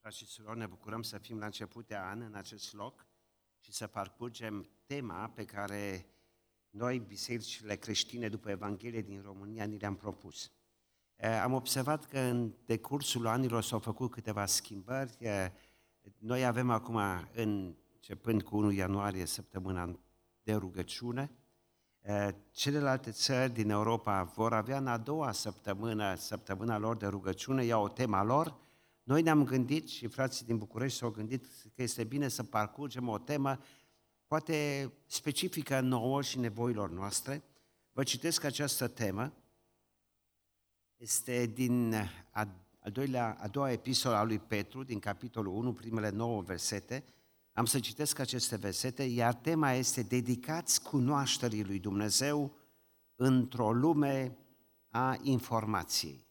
Frați și surori, ne bucurăm să fim la început de an în acest loc și să parcurgem tema pe care noi, bisericile creștine după Evanghelie din România, ni le-am propus. Am observat că în decursul anilor s-au făcut câteva schimbări. Noi avem acum, începând cu 1 ianuarie, săptămâna de rugăciune. Celelalte țări din Europa vor avea în a doua săptămână, săptămâna lor de rugăciune, iau o tema lor, noi ne-am gândit și frații din București s-au gândit că este bine să parcurgem o temă poate specifică nouă și nevoilor noastre. Vă citesc această temă. Este din a, a, doilea, a doua epistola a lui Petru, din capitolul 1, primele nouă versete. Am să citesc aceste versete, iar tema este Dedicați cunoașterii lui Dumnezeu într-o lume a informației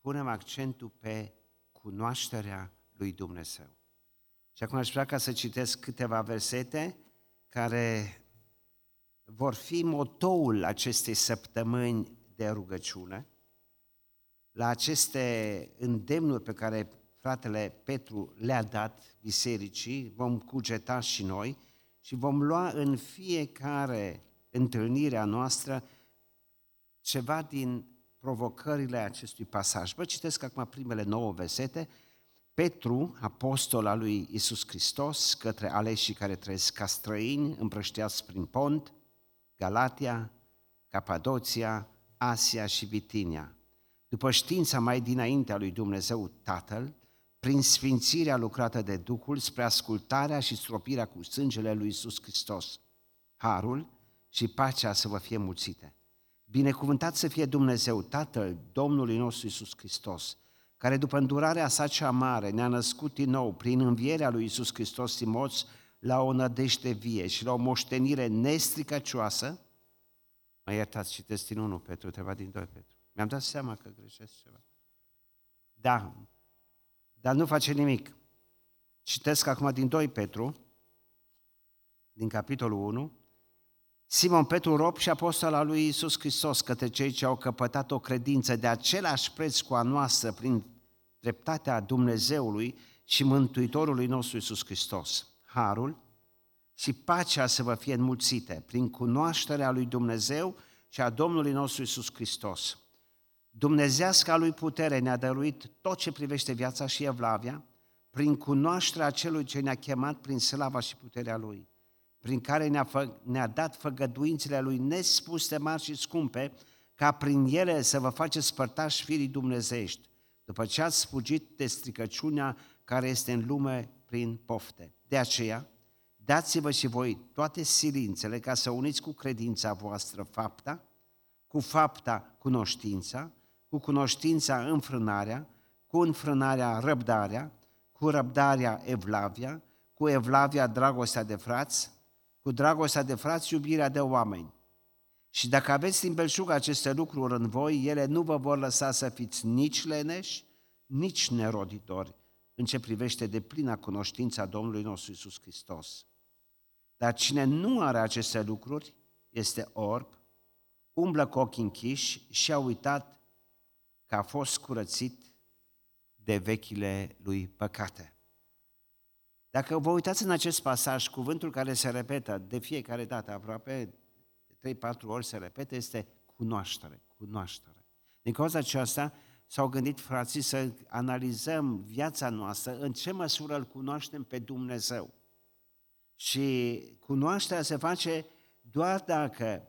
punem accentul pe cunoașterea lui Dumnezeu. Și acum aș vrea ca să citesc câteva versete care vor fi motoul acestei săptămâni de rugăciune, la aceste îndemnuri pe care fratele Petru le-a dat bisericii, vom cugeta și noi și vom lua în fiecare întâlnire a noastră ceva din provocările acestui pasaj. Vă citesc acum primele nouă versete. Petru, apostol al lui Isus Hristos, către aleșii care trăiesc ca străini, împrășteați prin Pont, Galatia, Capadocia, Asia și Bitinia. După știința mai dinaintea lui Dumnezeu Tatăl, prin sfințirea lucrată de Duhul spre ascultarea și stropirea cu sângele lui Isus Hristos, harul și pacea să vă fie mulțite. Binecuvântat să fie Dumnezeu, Tatăl Domnului nostru Isus Hristos, care după îndurarea sa cea mare ne-a născut din nou prin învierea lui Isus Hristos Timoț la o nădejde vie și la o moștenire nestricăcioasă. Mă iertați, citesc din 1 Petru, trebuie din 2 Petru. Mi-am dat seama că greșesc ceva. Da, dar nu face nimic. Citesc acum din 2 Petru, din capitolul 1, Simon Petru, rob și apostol al lui Isus Hristos către cei ce au căpătat o credință de același preț cu a noastră prin dreptatea Dumnezeului și Mântuitorului nostru Isus Hristos. Harul și pacea să vă fie înmulțite prin cunoașterea lui Dumnezeu și a Domnului nostru Isus Hristos. Dumnezeasca lui putere ne-a dăruit tot ce privește viața și evlavia, prin cunoașterea celui ce ne-a chemat prin slava și puterea lui prin care ne-a, fă, ne-a dat făgăduințele Lui nespuse mari și scumpe, ca prin ele să vă faceți părtași firii dumnezești, după ce ați fugit de stricăciunea care este în lume prin pofte. De aceea, dați-vă și voi toate silințele ca să uniți cu credința voastră fapta, cu fapta cunoștința, cu cunoștința înfrânarea, cu înfrânarea răbdarea, cu răbdarea evlavia, cu evlavia dragostea de frați, cu dragostea de frați, iubirea de oameni. Și dacă aveți din belșug aceste lucruri în voi, ele nu vă vor lăsa să fiți nici leneși, nici neroditori în ce privește de plina cunoștința Domnului nostru Isus Hristos. Dar cine nu are aceste lucruri este orb, umblă cu ochii închiși și a uitat că a fost curățit de vechile lui păcate. Dacă vă uitați în acest pasaj, cuvântul care se repetă de fiecare dată, aproape 3-4 ori se repetă, este cunoaștere, cunoaștere. Din cauza aceasta s-au gândit frații să analizăm viața noastră, în ce măsură îl cunoaștem pe Dumnezeu. Și cunoașterea se face doar dacă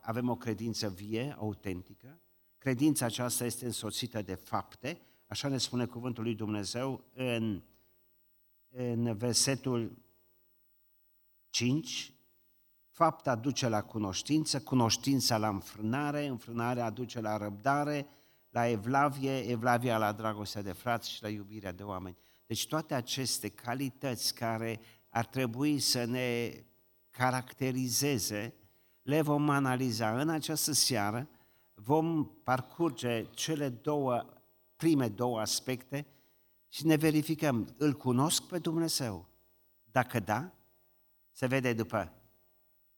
avem o credință vie, autentică, credința aceasta este însoțită de fapte, așa ne spune cuvântul lui Dumnezeu în în versetul 5, fapta duce la cunoștință, cunoștința la înfrânare, înfrânarea aduce la răbdare, la evlavie, evlavia la dragostea de frați și la iubirea de oameni. Deci toate aceste calități care ar trebui să ne caracterizeze, le vom analiza în această seară, vom parcurge cele două, prime două aspecte și ne verificăm, îl cunosc pe Dumnezeu? Dacă da, se vede după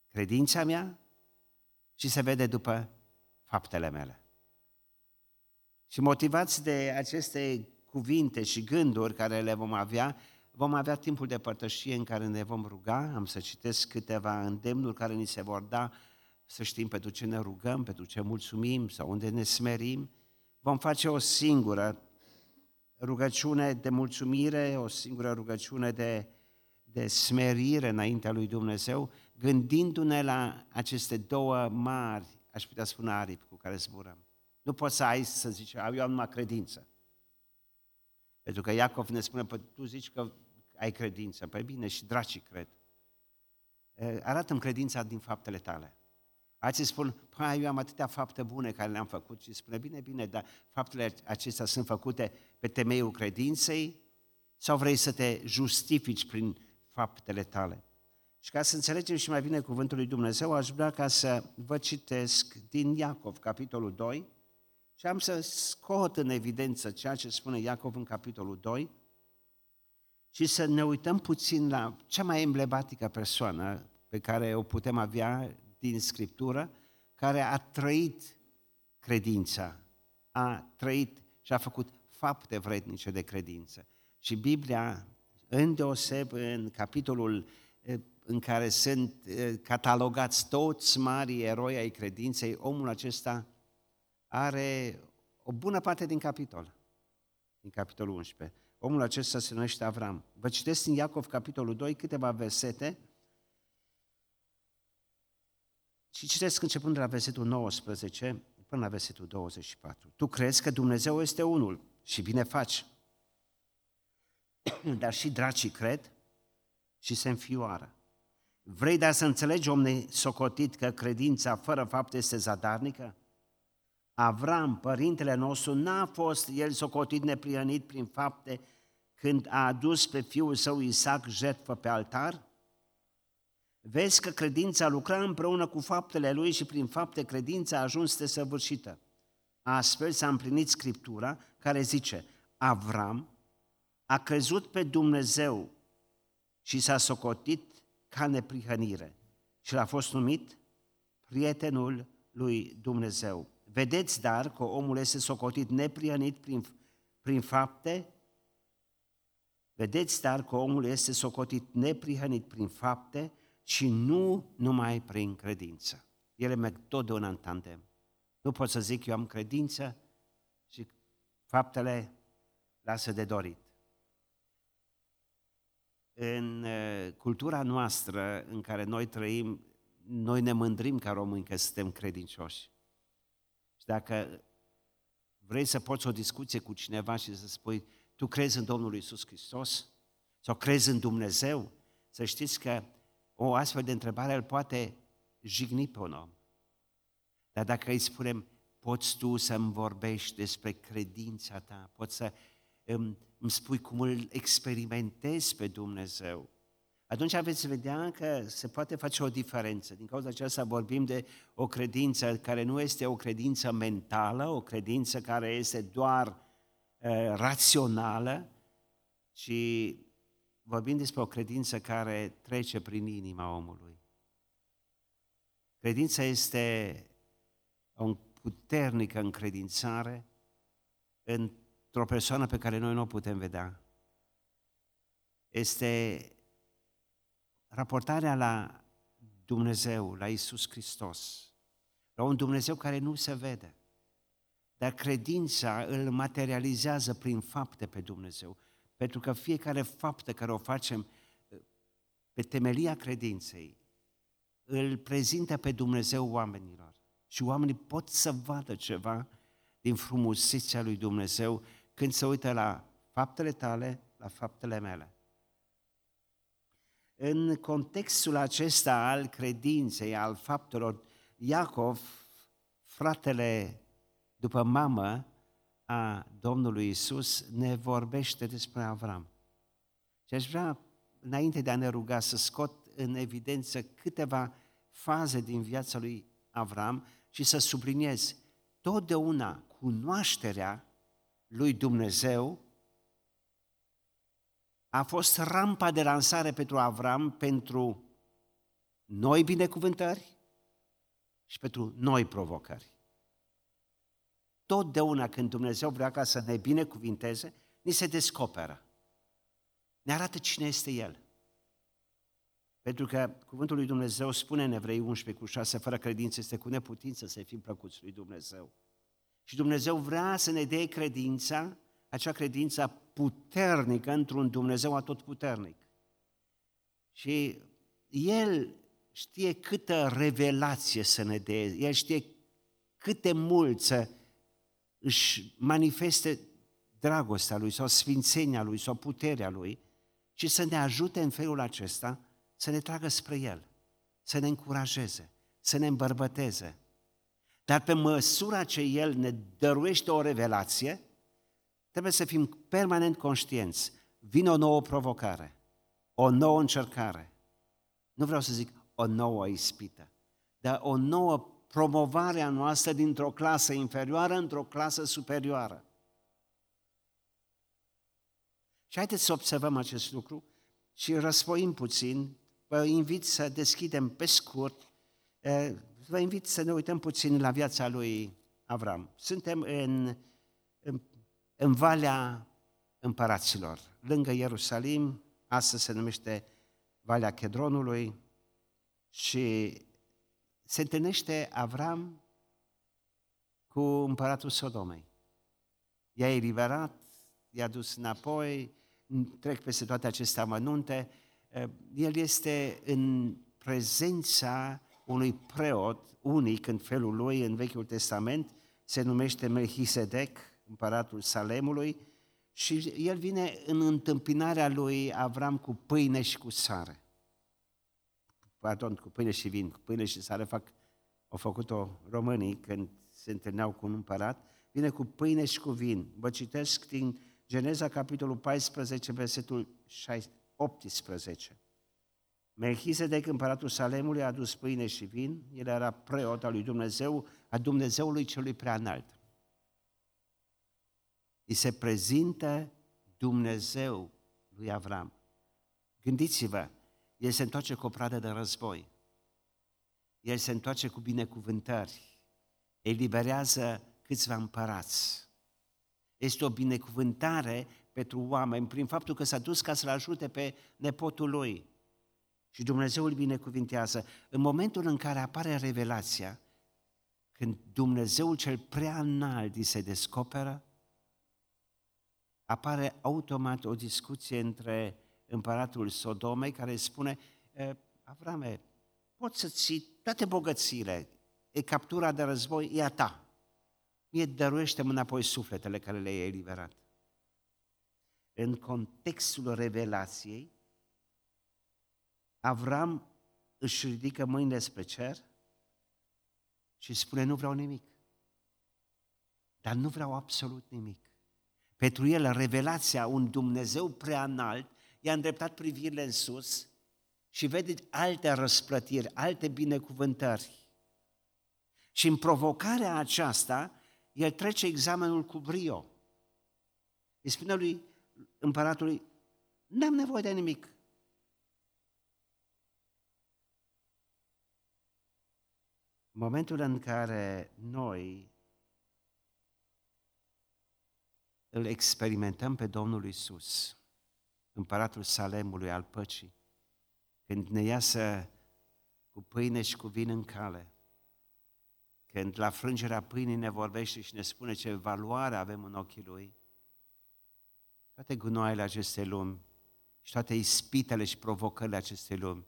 credința mea și se vede după faptele mele. Și motivați de aceste cuvinte și gânduri care le vom avea, vom avea timpul de părtășie în care ne vom ruga, am să citesc câteva îndemnuri care ni se vor da, să știm pentru ce ne rugăm, pentru ce mulțumim sau unde ne smerim. Vom face o singură rugăciune de mulțumire, o singură rugăciune de, de smerire înaintea lui Dumnezeu, gândindu-ne la aceste două mari, aș putea spune aripi cu care zburăm. Nu poți să ai să zici, eu am numai credință. Pentru că Iacov ne spune, păi tu zici că ai credință. Păi bine, și dracii cred. Arată-mi credința din faptele tale. Alții spun, păi eu am atâtea fapte bune care le-am făcut și spune, bine, bine, dar faptele acestea sunt făcute pe temeiul credinței sau vrei să te justifici prin faptele tale? Și ca să înțelegem și mai bine cuvântul lui Dumnezeu, aș vrea ca să vă citesc din Iacov, capitolul 2, și am să scot în evidență ceea ce spune Iacov în capitolul 2 și să ne uităm puțin la cea mai emblematică persoană pe care o putem avea din Scriptură, care a trăit credința, a trăit și a făcut fapte vrednice de credință. Și Biblia, îndeoseb în capitolul în care sunt catalogați toți marii eroi ai credinței, omul acesta are o bună parte din capitol, din capitolul 11. Omul acesta se numește Avram. Vă citesc în Iacov, capitolul 2, câteva versete și citesc începând de la versetul 19 până la versetul 24. Tu crezi că Dumnezeu este unul și bine faci. Dar și dracii cred și se înfioară. Vrei dar să înțelegi, om socotit, că credința fără fapt este zadarnică? Avram, părintele nostru, n-a fost el socotit neprihănit prin fapte când a adus pe fiul său Isaac jertfă pe altar? Vezi că credința lucra împreună cu faptele lui și prin fapte credința a ajuns desăvârșită. Astfel s-a împlinit Scriptura care zice, Avram a crezut pe Dumnezeu și s-a socotit ca neprihănire și a fost numit prietenul lui Dumnezeu. Vedeți, dar, că omul este socotit neprianit prin, prin fapte? Vedeți, dar, că omul este socotit neprihănit prin fapte și nu numai prin credință. Ele merg totdeauna în tandem. Nu pot să zic eu am credință și faptele lasă de dorit. În uh, cultura noastră în care noi trăim, noi ne mândrim ca români că suntem credincioși. Și dacă vrei să poți o discuție cu cineva și să spui, tu crezi în Domnul Isus Hristos? Sau crezi în Dumnezeu? Să știți că o astfel de întrebare îl poate jigni pe un om. Dar dacă îi spunem, poți tu să-mi vorbești despre credința ta, poți să îmi, îmi spui cum îl experimentezi pe Dumnezeu, atunci veți vedea că se poate face o diferență. Din cauza aceasta vorbim de o credință care nu este o credință mentală, o credință care este doar uh, rațională, ci vorbim despre o credință care trece prin inima omului. Credința este o puternică încredințare într-o persoană pe care noi nu o putem vedea. Este raportarea la Dumnezeu, la Isus Hristos, la un Dumnezeu care nu se vede. Dar credința îl materializează prin fapte pe Dumnezeu, pentru că fiecare faptă care o facem pe temelia credinței îl prezintă pe Dumnezeu oamenilor. Și oamenii pot să vadă ceva din frumusețea lui Dumnezeu când se uită la faptele tale, la faptele mele. În contextul acesta al credinței, al faptelor, Iacov, fratele după mamă a Domnului Isus, ne vorbește despre Avram. Și aș vrea, înainte de a ne ruga, să scot în evidență câteva faze din viața lui Avram și să subliniez totdeauna cunoașterea lui Dumnezeu a fost rampa de lansare pentru Avram pentru noi binecuvântări și pentru noi provocări. Totdeauna când Dumnezeu vrea ca să ne binecuvinteze, ni se descoperă. Ne arată cine este El. Pentru că cuvântul lui Dumnezeu spune în Evrei 11 cu 6, fără credință este cu neputință să fim plăcuți lui Dumnezeu. Și Dumnezeu vrea să ne dea credința, acea credință puternică într-un Dumnezeu atotputernic. Și El știe câtă revelație să ne dea, El știe cât de mult să își manifeste dragostea Lui sau sfințenia Lui sau puterea Lui și să ne ajute în felul acesta să ne tragă spre El, să ne încurajeze, să ne îmbărbăteze. Dar pe măsura ce El ne dăruiește o revelație, trebuie să fim permanent conștienți. Vine o nouă provocare, o nouă încercare. Nu vreau să zic o nouă ispită, dar o nouă promovare a noastră dintr-o clasă inferioară într-o clasă superioară. Și haideți să observăm acest lucru și răspoim puțin. Vă invit să deschidem pe scurt, vă invit să ne uităm puțin la viața lui Avram. Suntem în, în, în Valea Împăraților, lângă Ierusalim, astăzi se numește Valea Chedronului și se întâlnește Avram cu împăratul Sodomei. I-a eliberat, i-a dus înapoi, trec peste toate aceste amănunte. El este în prezența unui preot unic în felul lui în Vechiul Testament, se numește Melchisedec, împăratul Salemului, și el vine în întâmpinarea lui Avram cu pâine și cu sare pardon, cu pâine și vin, cu pâine și sare fac, au făcut-o românii când se întâlneau cu un împărat, vine cu pâine și cu vin. Vă citesc din Geneza, capitolul 14, versetul 18. Melchizedec, împăratul Salemului, a adus pâine și vin, el era preot al lui Dumnezeu, a Dumnezeului celui prea înalt. Îi se prezintă Dumnezeu lui Avram. Gândiți-vă, el se întoarce cu o pradă de război. El se întoarce cu binecuvântări. Eliberează câțiva împărați. Este o binecuvântare pentru oameni prin faptul că s-a dus ca să-l ajute pe nepotul lui. Și Dumnezeu îl binecuvintează. În momentul în care apare revelația, când Dumnezeul cel prea înalt îi se descoperă, apare automat o discuție între împăratul Sodomei, care spune, Avrame, poți să ții toate bogățiile, e captura de război, e a ta. Mie dăruiește înapoi sufletele care le-ai eliberat. În contextul revelației, Avram își ridică mâinile spre cer și spune, nu vreau nimic. Dar nu vreau absolut nimic. Pentru el, revelația, un Dumnezeu prea înalt, i-a îndreptat privirile în sus și vede alte răsplătiri, alte binecuvântări. Și în provocarea aceasta, el trece examenul cu brio. Îi spune lui împăratului, n-am nevoie de nimic. Momentul în care noi îl experimentăm pe Domnul Isus, împăratul Salemului al păcii, când ne iasă cu pâine și cu vin în cale, când la frângerea pâinii ne vorbește și ne spune ce valoare avem în ochii Lui, toate gunoaiele acestei lumi și toate ispitele și provocările acestei lumi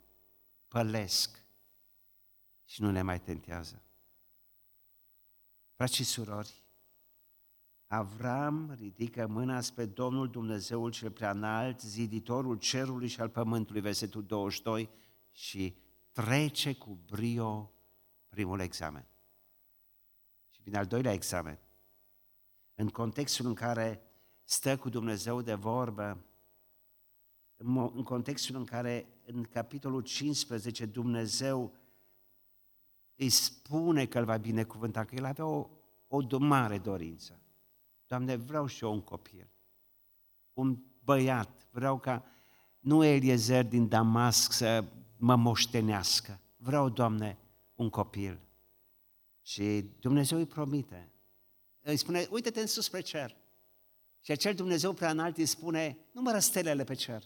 pălesc și nu ne mai tentează. Frați și surori, Avram ridică mâna spre Domnul Dumnezeul cel prea înalt, ziditorul cerului și al pământului, versetul 22, și trece cu brio primul examen. Și vine al doilea examen. În contextul în care stă cu Dumnezeu de vorbă, în contextul în care în capitolul 15 Dumnezeu îi spune că îl va binecuvânta, că el avea o, o mare dorință. Doamne, vreau și eu un copil, un băiat, vreau ca nu Eliezer din Damasc să mă moștenească. Vreau, Doamne, un copil. Și Dumnezeu îi promite. îi spune, uite-te în sus spre cer. Și acel Dumnezeu prea înalt îi spune, numără stelele pe cer.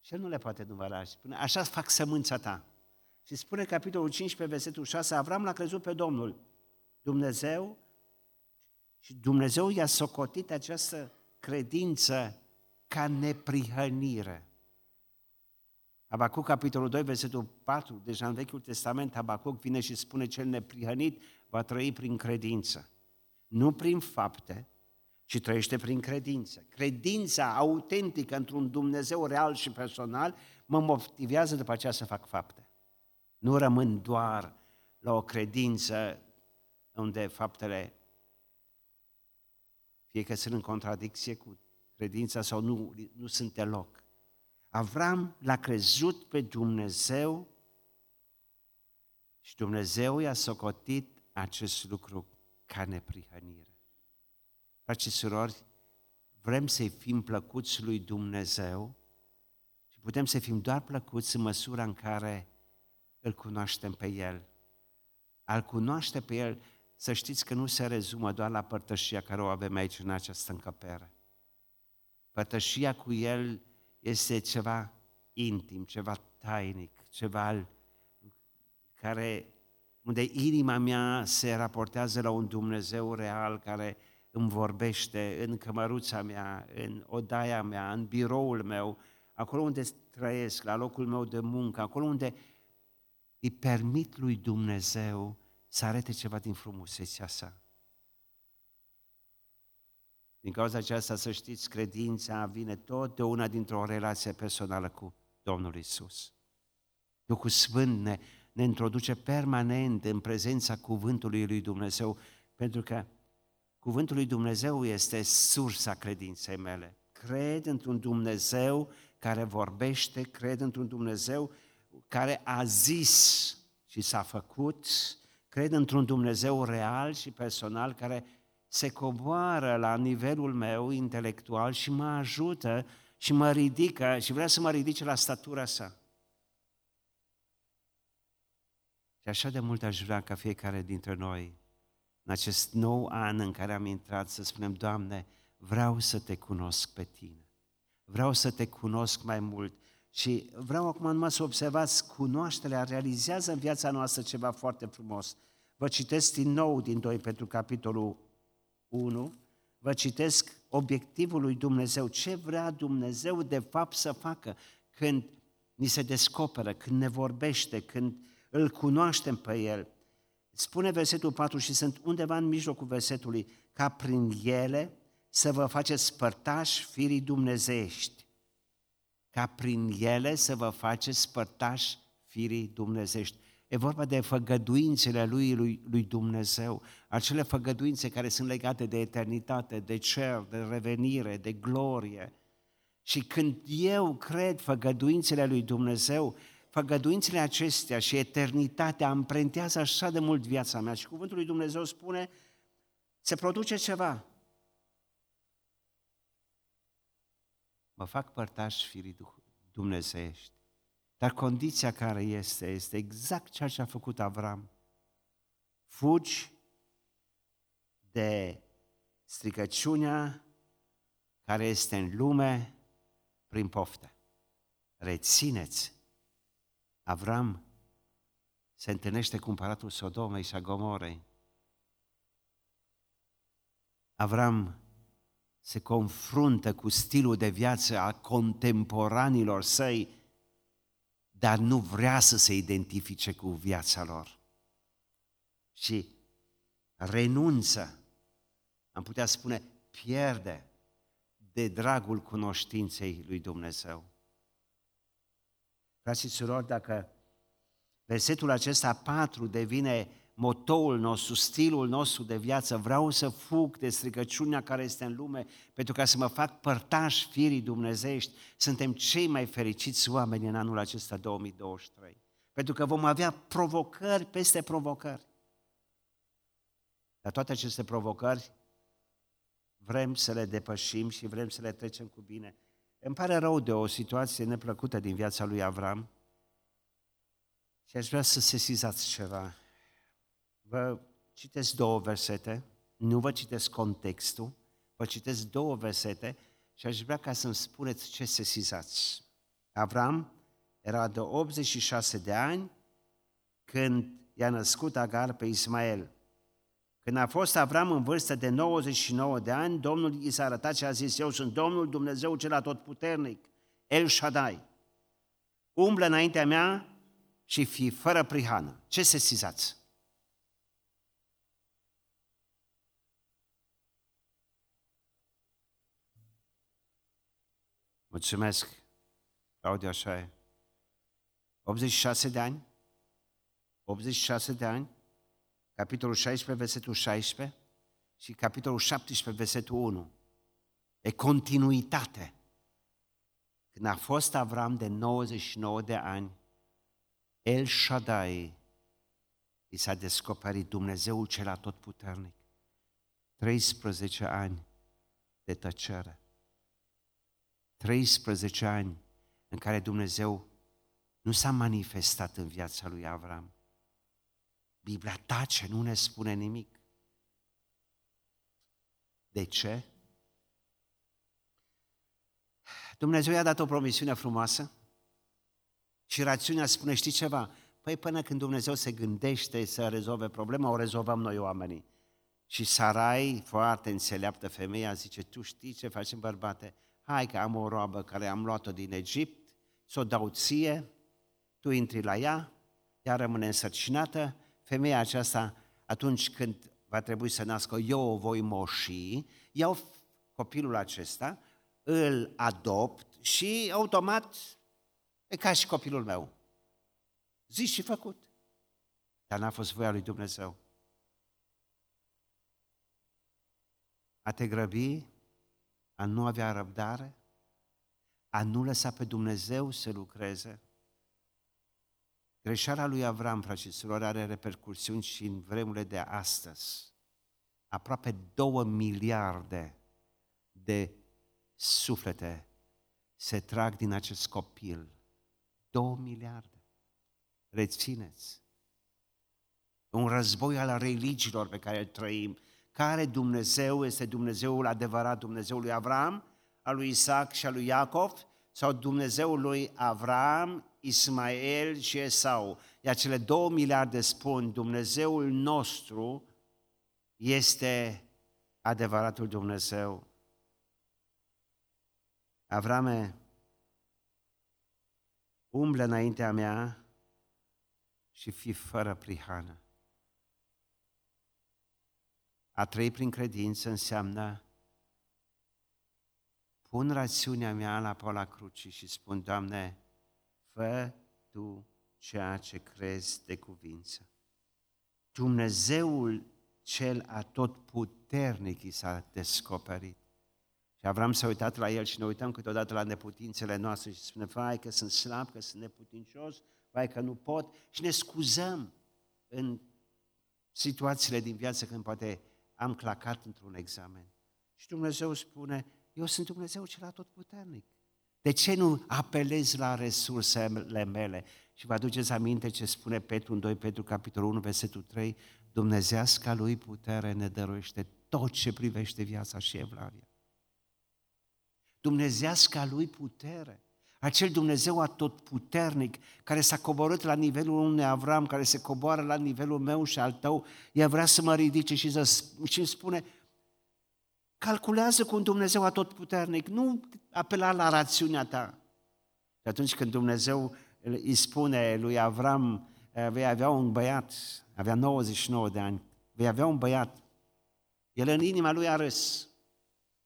Și el nu le poate număra. Spune, așa fac sămânța ta. Și spune capitolul 15, versetul 6, Avram l-a crezut pe Domnul. Dumnezeu și Dumnezeu i-a socotit această credință ca neprihănire. Abacuc, capitolul 2, versetul 4, deja în Vechiul Testament, Abacuc vine și spune cel neprihănit va trăi prin credință. Nu prin fapte, ci trăiește prin credință. Credința autentică într-un Dumnezeu real și personal mă motivează după aceea să fac fapte. Nu rămân doar la o credință unde faptele fie că sunt în contradicție cu credința sau nu, nu sunt deloc. Avram l-a crezut pe Dumnezeu și Dumnezeu i-a socotit acest lucru ca neprihănire. Frați și surori, vrem să-i fim plăcuți lui Dumnezeu și putem să fim doar plăcuți în măsura în care îl cunoaștem pe El. Al cunoaște pe El, să știți că nu se rezumă doar la părtășia care o avem aici în această încăpere. Părtășia cu El este ceva intim, ceva tainic, ceva care, unde inima mea se raportează la un Dumnezeu real care îmi vorbește în cămăruța mea, în odaia mea, în biroul meu, acolo unde trăiesc, la locul meu de muncă, acolo unde îi permit lui Dumnezeu să arate ceva din frumusețea sa. Din cauza aceasta, să știți, credința vine tot de una dintr-o relație personală cu Domnul Isus. Duhul Sfânt ne, ne introduce permanent în prezența Cuvântului lui Dumnezeu, pentru că Cuvântul lui Dumnezeu este sursa credinței mele. Cred într-un Dumnezeu care vorbește, cred într-un Dumnezeu care a zis și s-a făcut, cred într-un Dumnezeu real și personal care se coboară la nivelul meu intelectual și mă ajută și mă ridică și vrea să mă ridice la statura sa. Și așa de mult aș vrea ca fiecare dintre noi, în acest nou an în care am intrat, să spunem, Doamne, vreau să te cunosc pe Tine. Vreau să te cunosc mai mult. Și vreau acum numai să observați, cunoașterea realizează în viața noastră ceva foarte frumos. Vă citesc din nou din 2 pentru capitolul 1, vă citesc obiectivul lui Dumnezeu, ce vrea Dumnezeu de fapt să facă când ni se descoperă, când ne vorbește, când îl cunoaștem pe El. Spune versetul 4 și sunt undeva în mijlocul versetului, ca prin ele să vă faceți părtași firii dumnezeiești. Ca prin ele să vă faceți părtași firii dumnezeiești. E vorba de făgăduințele lui, lui, lui Dumnezeu, acele făgăduințe care sunt legate de eternitate, de cer, de revenire, de glorie. Și când eu cred făgăduințele lui Dumnezeu, făgăduințele acestea și eternitatea amprentează așa de mult viața mea. Și cuvântul lui Dumnezeu spune, se produce ceva. Mă fac părtaș firii dumnezeiești. Dar condiția care este, este exact ceea ce a făcut Avram. Fugi de stricăciunea care este în lume prin pofte. Rețineți Avram se întâlnește cu împăratul Sodomei și a Gomorei. Avram se confruntă cu stilul de viață a contemporanilor săi, dar nu vrea să se identifice cu viața lor. Și renunță, am putea spune, pierde de dragul cunoștinței lui Dumnezeu. Frați și surori, dacă versetul acesta 4 devine motoul nostru, stilul nostru de viață, vreau să fug de stricăciunea care este în lume pentru ca să mă fac părtaș firii dumnezeiești, suntem cei mai fericiți oameni în anul acesta 2023. Pentru că vom avea provocări peste provocări. Dar toate aceste provocări vrem să le depășim și vrem să le trecem cu bine. Îmi pare rău de o situație neplăcută din viața lui Avram și aș vrea să sesizați ceva. Vă citesc două versete, nu vă citesc contextul, vă citesc două versete și aș vrea ca să-mi spuneți ce sesizați. Avram era de 86 de ani când i-a născut Agar pe Ismael. Când a fost Avram în vârstă de 99 de ani, Domnul i s-a arătat și a zis, eu sunt Domnul Dumnezeu cel atotputernic, El Shaddai. Umblă înaintea mea și fi fără prihană. Ce sesizați? Mulțumesc, Claudia, așa e. 86 de ani? 86 de ani? Capitolul 16, versetul 16 și capitolul 17, versetul 1. E continuitate. Când a fost Avram de 99 de ani, El Shaddai i s-a descoperit Dumnezeul cel atotputernic. 13 ani de tăcere. 13 ani în care Dumnezeu nu s-a manifestat în viața lui Avram. Biblia tace, nu ne spune nimic. De ce? Dumnezeu i-a dat o promisiune frumoasă și rațiunea spune, știi ceva? Păi până când Dumnezeu se gândește să rezolve problema, o rezolvăm noi oamenii. Și Sarai, foarte înțeleaptă femeia, zice, tu știi ce facem bărbate? Hai că am o roabă care am luat-o din Egipt, să o dau ție, tu intri la ea, ea rămâne însărcinată, femeia aceasta, atunci când va trebui să nască, eu o voi moși, iau copilul acesta, îl adopt și automat e ca și copilul meu. Zis și făcut. Dar n-a fost voia lui Dumnezeu. A te grăbi, a nu avea răbdare, a nu lăsa pe Dumnezeu să lucreze. Greșeala lui Avram, fraților, are repercursiuni și în vremurile de astăzi. Aproape două miliarde de suflete se trag din acest copil. Două miliarde. Rețineți. Un război al religiilor pe care îl trăim. Care Dumnezeu este Dumnezeul adevărat, Dumnezeul lui Avram, al lui Isaac și al lui Iacov, sau Dumnezeul lui Avram, Ismael și Esau. Iar cele două miliarde spun, Dumnezeul nostru este adevăratul Dumnezeu. Avrame, umblă înaintea mea și fi fără prihană. A trăi prin credință înseamnă pun rațiunea mea la pola crucii și spun, Doamne, fă Tu ceea ce crezi de cuvință. Dumnezeul cel atotputernic i s-a descoperit. Și Avram s-a uitat la el și ne uităm câteodată la neputințele noastre și spune, vai că sunt slab, că sunt neputincios, vai că nu pot și ne scuzăm în situațiile din viață când poate am clacat într-un examen. Și Dumnezeu spune, eu sunt Dumnezeu cel atotputernic. De ce nu apelezi la resursele mele? Și vă aduceți aminte ce spune Petru în 2 Petru, capitolul 1, versetul 3, Dumnezeasca lui putere ne dăruiește tot ce privește viața și evlavia. Dumnezeasca lui putere. Acel Dumnezeu atotputernic care s-a coborât la nivelul unui Avram, care se coboară la nivelul meu și al tău, el vrea să mă ridice și, să, și îmi spune, calculează cu un Dumnezeu atotputernic, nu apela la rațiunea ta. Și atunci când Dumnezeu îi spune lui Avram, eh, vei avea un băiat, avea 99 de ani, vei avea un băiat, el în inima lui a râs.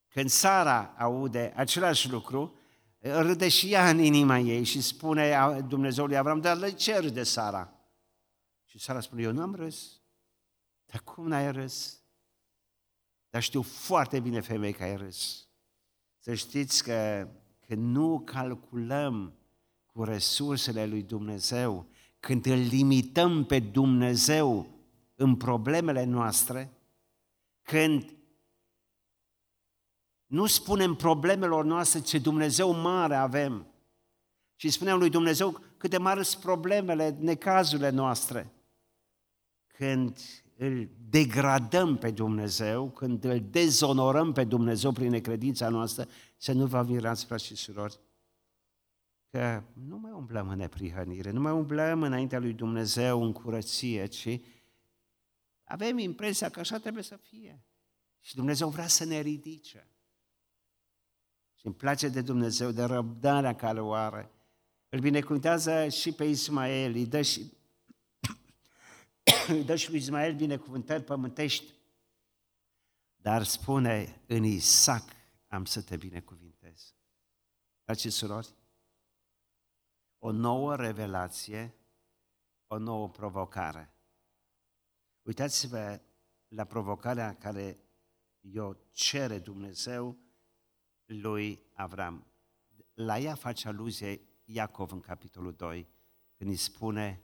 Când Sara aude același lucru, râde și ea în inima ei și spune Dumnezeu lui Avram, dar de ce râde Sara? Și Sara spune, eu nu am râs. Dar cum n-ai râs? Dar știu foarte bine, femei, că ai râs. Să știți că, că nu calculăm cu resursele lui Dumnezeu, când îl limităm pe Dumnezeu în problemele noastre, când nu spunem problemelor noastre ce Dumnezeu mare avem, și spunem lui Dumnezeu cât de mari sunt problemele, necazurile noastre. Când îl degradăm pe Dumnezeu, când îl dezonorăm pe Dumnezeu prin necredința noastră, să nu vă mirați, frați și surori, că nu mai umblăm în neprihănire, nu mai umblăm înaintea lui Dumnezeu în curăție, ci avem impresia că așa trebuie să fie. Și Dumnezeu vrea să ne ridice. Și îmi place de Dumnezeu, de răbdarea care o are. Îl binecuvântează și pe Ismael, îi dă și, îi dă și lui Ismael binecuvântări pământești. Dar spune, în Isaac am să te binecuvintez. Dragi surori, o nouă revelație, o nouă provocare. Uitați-vă la provocarea care eu cere Dumnezeu lui Avram. La ea face aluzie Iacov în capitolul 2, când îi spune,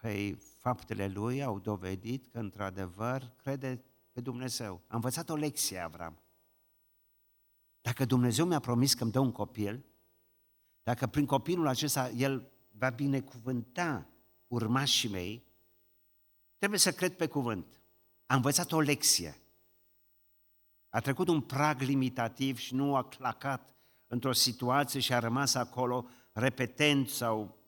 păi faptele lui au dovedit că într-adevăr crede pe Dumnezeu. A învățat o lecție Avram. Dacă Dumnezeu mi-a promis că îmi dă un copil, dacă prin copilul acesta El va binecuvânta urmașii mei, trebuie să cred pe cuvânt. A învățat o lecție. A trecut un prag limitativ și nu a clacat într-o situație și a rămas acolo repetent sau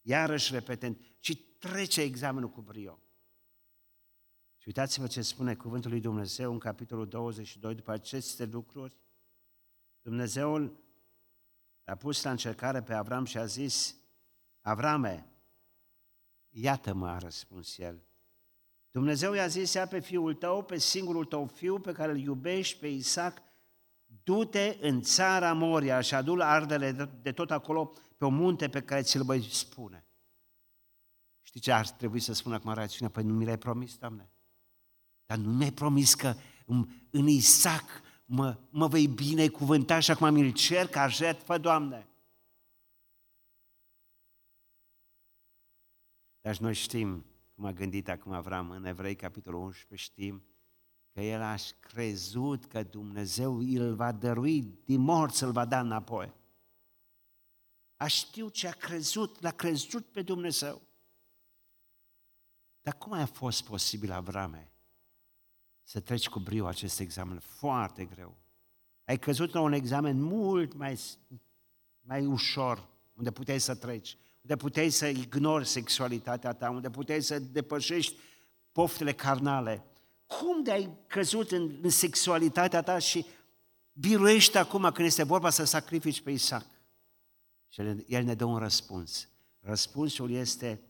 iarăși repetent, ci trece examenul cu brio. Și uitați-vă ce spune cuvântul lui Dumnezeu în capitolul 22, după aceste lucruri. Dumnezeul a pus la încercare pe Avram și a zis, Avrame, iată-mă, a răspuns el. Dumnezeu i-a zis, ia pe fiul tău, pe singurul tău fiu pe care îl iubești, pe Isaac, du-te în țara Moria și adu ardele de tot acolo pe o munte pe care ți-l voi spune. Știi ce ar trebui să spun acum rațiunea? Păi nu mi l-ai promis, Doamne. Dar nu mi-ai promis că în Isaac mă, mă vei binecuvânta și acum mi-l cer ca jertfă, Doamne. Dar noi știm, cum a gândit acum Avram în Evrei, capitolul 11, știm că el a crezut că Dumnezeu îl va dărui din morți, îl va da înapoi. A știu ce a crezut, l-a crezut pe Dumnezeu. Dar cum a fost posibil, Avrame, să treci cu brio acest examen foarte greu? Ai căzut la un examen mult mai, mai ușor, unde puteai să treci, unde puteai să ignori sexualitatea ta, unde puteai să depășești poftele carnale, cum de ai căzut în, în sexualitatea ta și biruiești acum când este vorba să sacrifici pe Isaac? Și el ne dă un răspuns. Răspunsul este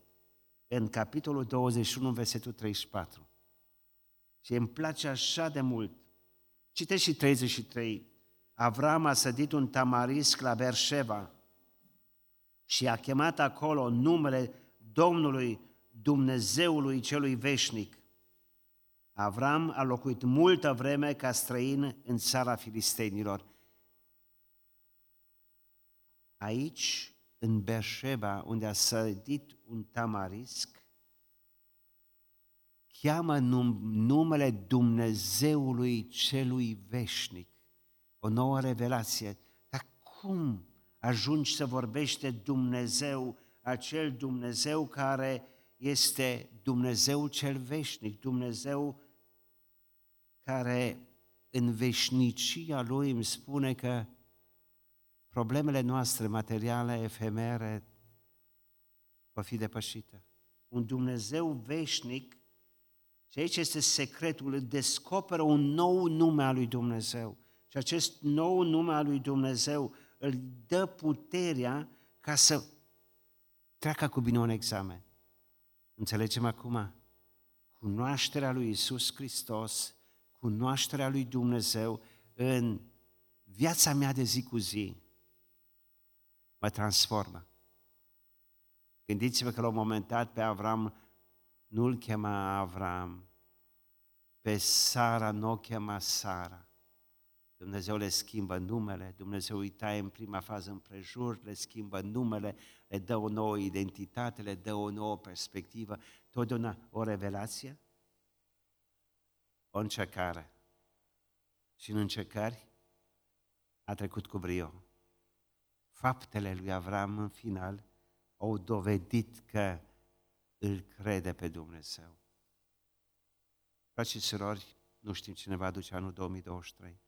în capitolul 21, versetul 34. Și îmi place așa de mult. Citeți și 33. Avram a sădit un tamarisc la Berșeva și a chemat acolo numele Domnului Dumnezeului celui veșnic. Avram a locuit multă vreme ca străin în țara filistenilor. Aici, în Berșeba, unde a sădit un tamarisc, cheamă num- numele Dumnezeului celui veșnic. O nouă revelație. Dar cum ajungi să vorbești de Dumnezeu, acel Dumnezeu care este Dumnezeu cel veșnic, Dumnezeu care în veșnicia Lui îmi spune că problemele noastre materiale, efemere, vor fi depășite. Un Dumnezeu veșnic, și aici este secretul, îl descoperă un nou nume al lui Dumnezeu. Și acest nou nume al lui Dumnezeu îl dă puterea ca să treacă cu bine un examen. Înțelegem acum? Cunoașterea lui Isus Hristos cunoașterea lui Dumnezeu în viața mea de zi cu zi mă transformă. Gândiți-vă că la un moment dat pe Avram nu-l chema Avram, pe Sara nu o chema Sara. Dumnezeu le schimbă numele, Dumnezeu îi taie în prima fază împrejur, le schimbă numele, le dă o nouă identitate, le dă o nouă perspectivă, totdeauna o revelație o încercare. Și în încercări a trecut cu brio. Faptele lui Avram în final au dovedit că îl crede pe Dumnezeu. Frați și surori, nu știm cine va aduce anul 2023.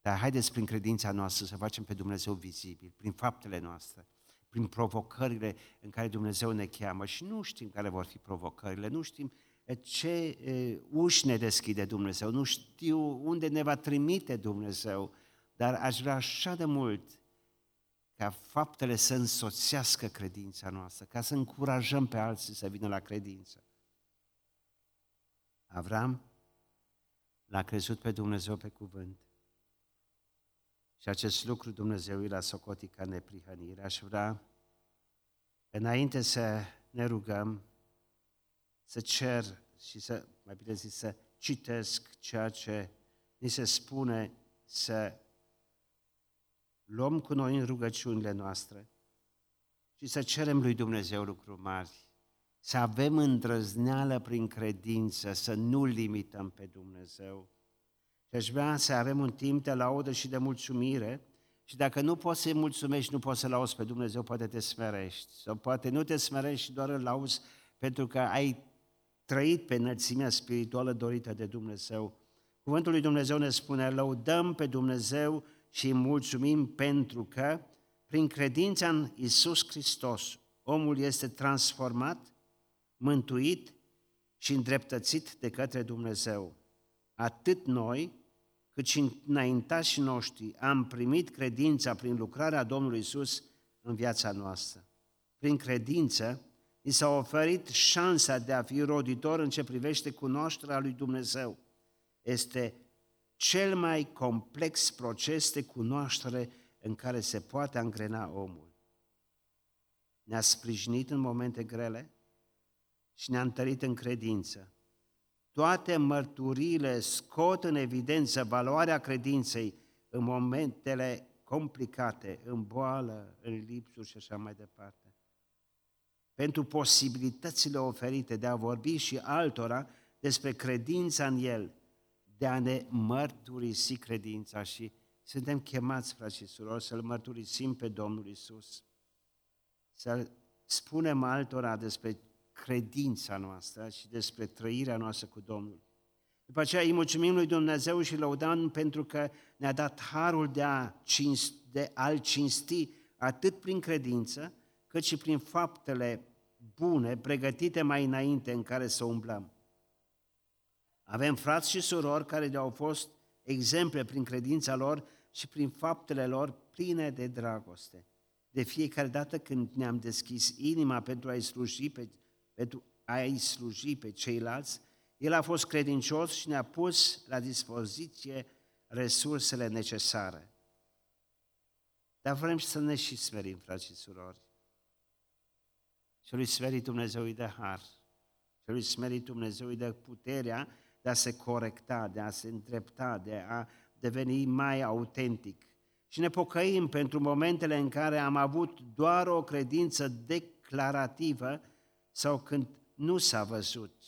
Dar haideți prin credința noastră să facem pe Dumnezeu vizibil, prin faptele noastre, prin provocările în care Dumnezeu ne cheamă și nu știm care vor fi provocările, nu știm ce uși ne deschide Dumnezeu, nu știu unde ne va trimite Dumnezeu, dar aș vrea așa de mult ca faptele să însoțească credința noastră, ca să încurajăm pe alții să vină la credință. Avram l-a crezut pe Dumnezeu pe cuvânt. Și acest lucru Dumnezeu l-a socotit ca neprihănire. Aș vrea, înainte să ne rugăm, să cer și să, mai bine zis, să citesc ceea ce ni se spune să luăm cu noi în rugăciunile noastre și să cerem lui Dumnezeu lucruri mari, să avem îndrăzneală prin credință, să nu limităm pe Dumnezeu. Și aș vrea să avem un timp de laudă și de mulțumire și dacă nu poți să-i mulțumești, nu poți să lauzi pe Dumnezeu, poate te smerești. Sau poate nu te smerești și doar îl lauzi pentru că ai trăit pe înălțimea spirituală dorită de Dumnezeu. Cuvântul lui Dumnezeu ne spune, lăudăm pe Dumnezeu și îi mulțumim pentru că, prin credința în Isus Hristos, omul este transformat, mântuit și îndreptățit de către Dumnezeu. Atât noi, cât și înaintașii noștri am primit credința prin lucrarea Domnului Isus în viața noastră. Prin credință, ni s-a oferit șansa de a fi roditor în ce privește cunoașterea lui Dumnezeu. Este cel mai complex proces de cunoaștere în care se poate angrena omul. Ne-a sprijinit în momente grele și ne-a întărit în credință. Toate mărturiile scot în evidență valoarea credinței în momentele complicate, în boală, în lipsuri și așa mai departe. Pentru posibilitățile oferite de a vorbi și altora despre credința în El, de a ne mărturisi credința și suntem chemați, frați și surori, să-L mărturisim pe Domnul Isus, să spunem altora despre credința noastră și despre trăirea noastră cu Domnul. După aceea îi mulțumim lui Dumnezeu și lăudăm pentru că ne-a dat harul de, a cinsti, de a-L cinsti atât prin credință, cât și prin faptele bune, pregătite mai înainte în care să umblăm. Avem frați și surori care ne-au fost exemple prin credința lor și prin faptele lor pline de dragoste. De fiecare dată când ne-am deschis inima pentru a-i sluji pe, pentru a-i sluji pe ceilalți, El a fost credincios și ne-a pus la dispoziție resursele necesare. Dar vrem să ne și smerim, frați și surori. Și lui smerit Dumnezeu îi dă har. Și lui smerit Dumnezeu îi dă puterea de a se corecta, de a se îndrepta, de a deveni mai autentic. Și ne pocăim pentru momentele în care am avut doar o credință declarativă sau când nu s-a văzut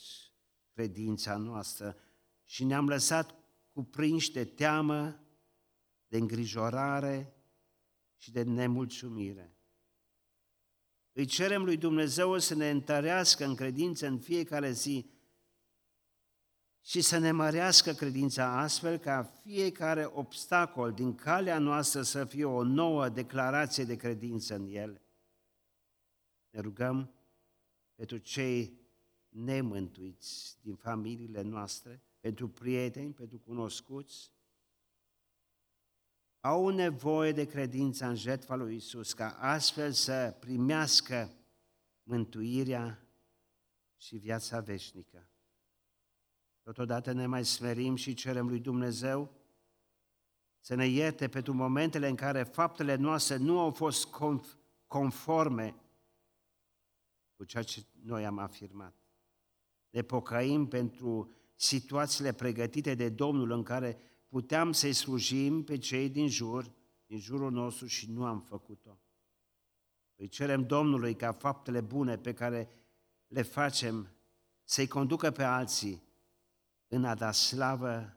credința noastră și ne-am lăsat cuprinși de teamă, de îngrijorare și de nemulțumire. Îi cerem lui Dumnezeu să ne întărească în credință în fiecare zi și să ne mărească credința astfel ca fiecare obstacol din calea noastră să fie o nouă declarație de credință în El. Ne rugăm pentru cei nemântuiți din familiile noastre, pentru prieteni, pentru cunoscuți, au nevoie de credință în jertfa lui Isus, ca astfel să primească mântuirea și viața veșnică. Totodată ne mai smerim și cerem lui Dumnezeu să ne ierte pentru momentele în care faptele noastre nu au fost conforme cu ceea ce noi am afirmat. Ne pocăim pentru situațiile pregătite de Domnul în care puteam să-i slujim pe cei din jur, din jurul nostru și nu am făcut-o. Îi cerem Domnului ca faptele bune pe care le facem să-i conducă pe alții în a da slavă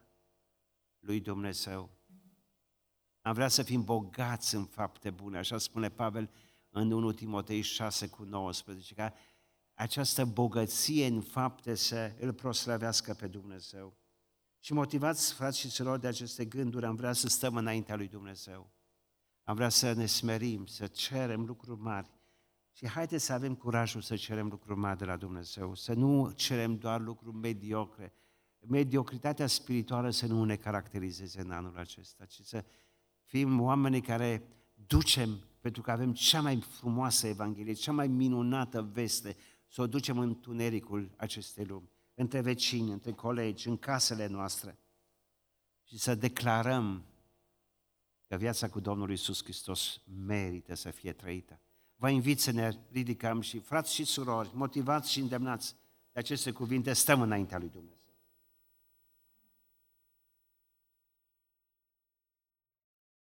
lui Dumnezeu. Am vrea să fim bogați în fapte bune, așa spune Pavel în 1 Timotei 6 cu 19, ca această bogăție în fapte să îl proslăvească pe Dumnezeu. Și motivați, frați și surori, de aceste gânduri, am vrea să stăm înaintea lui Dumnezeu. Am vrea să ne smerim, să cerem lucruri mari. Și haideți să avem curajul să cerem lucruri mari de la Dumnezeu, să nu cerem doar lucruri mediocre. Mediocritatea spirituală să nu ne caracterizeze în anul acesta, ci să fim oameni care ducem, pentru că avem cea mai frumoasă Evanghelie, cea mai minunată veste, să o ducem în tunericul acestei lumi, între vecini, între colegi, în casele noastre și să declarăm că viața cu Domnul Isus Hristos merită să fie trăită. Vă invit să ne ridicăm și, frați și surori, motivați și îndemnați de aceste cuvinte, stăm înaintea lui Dumnezeu.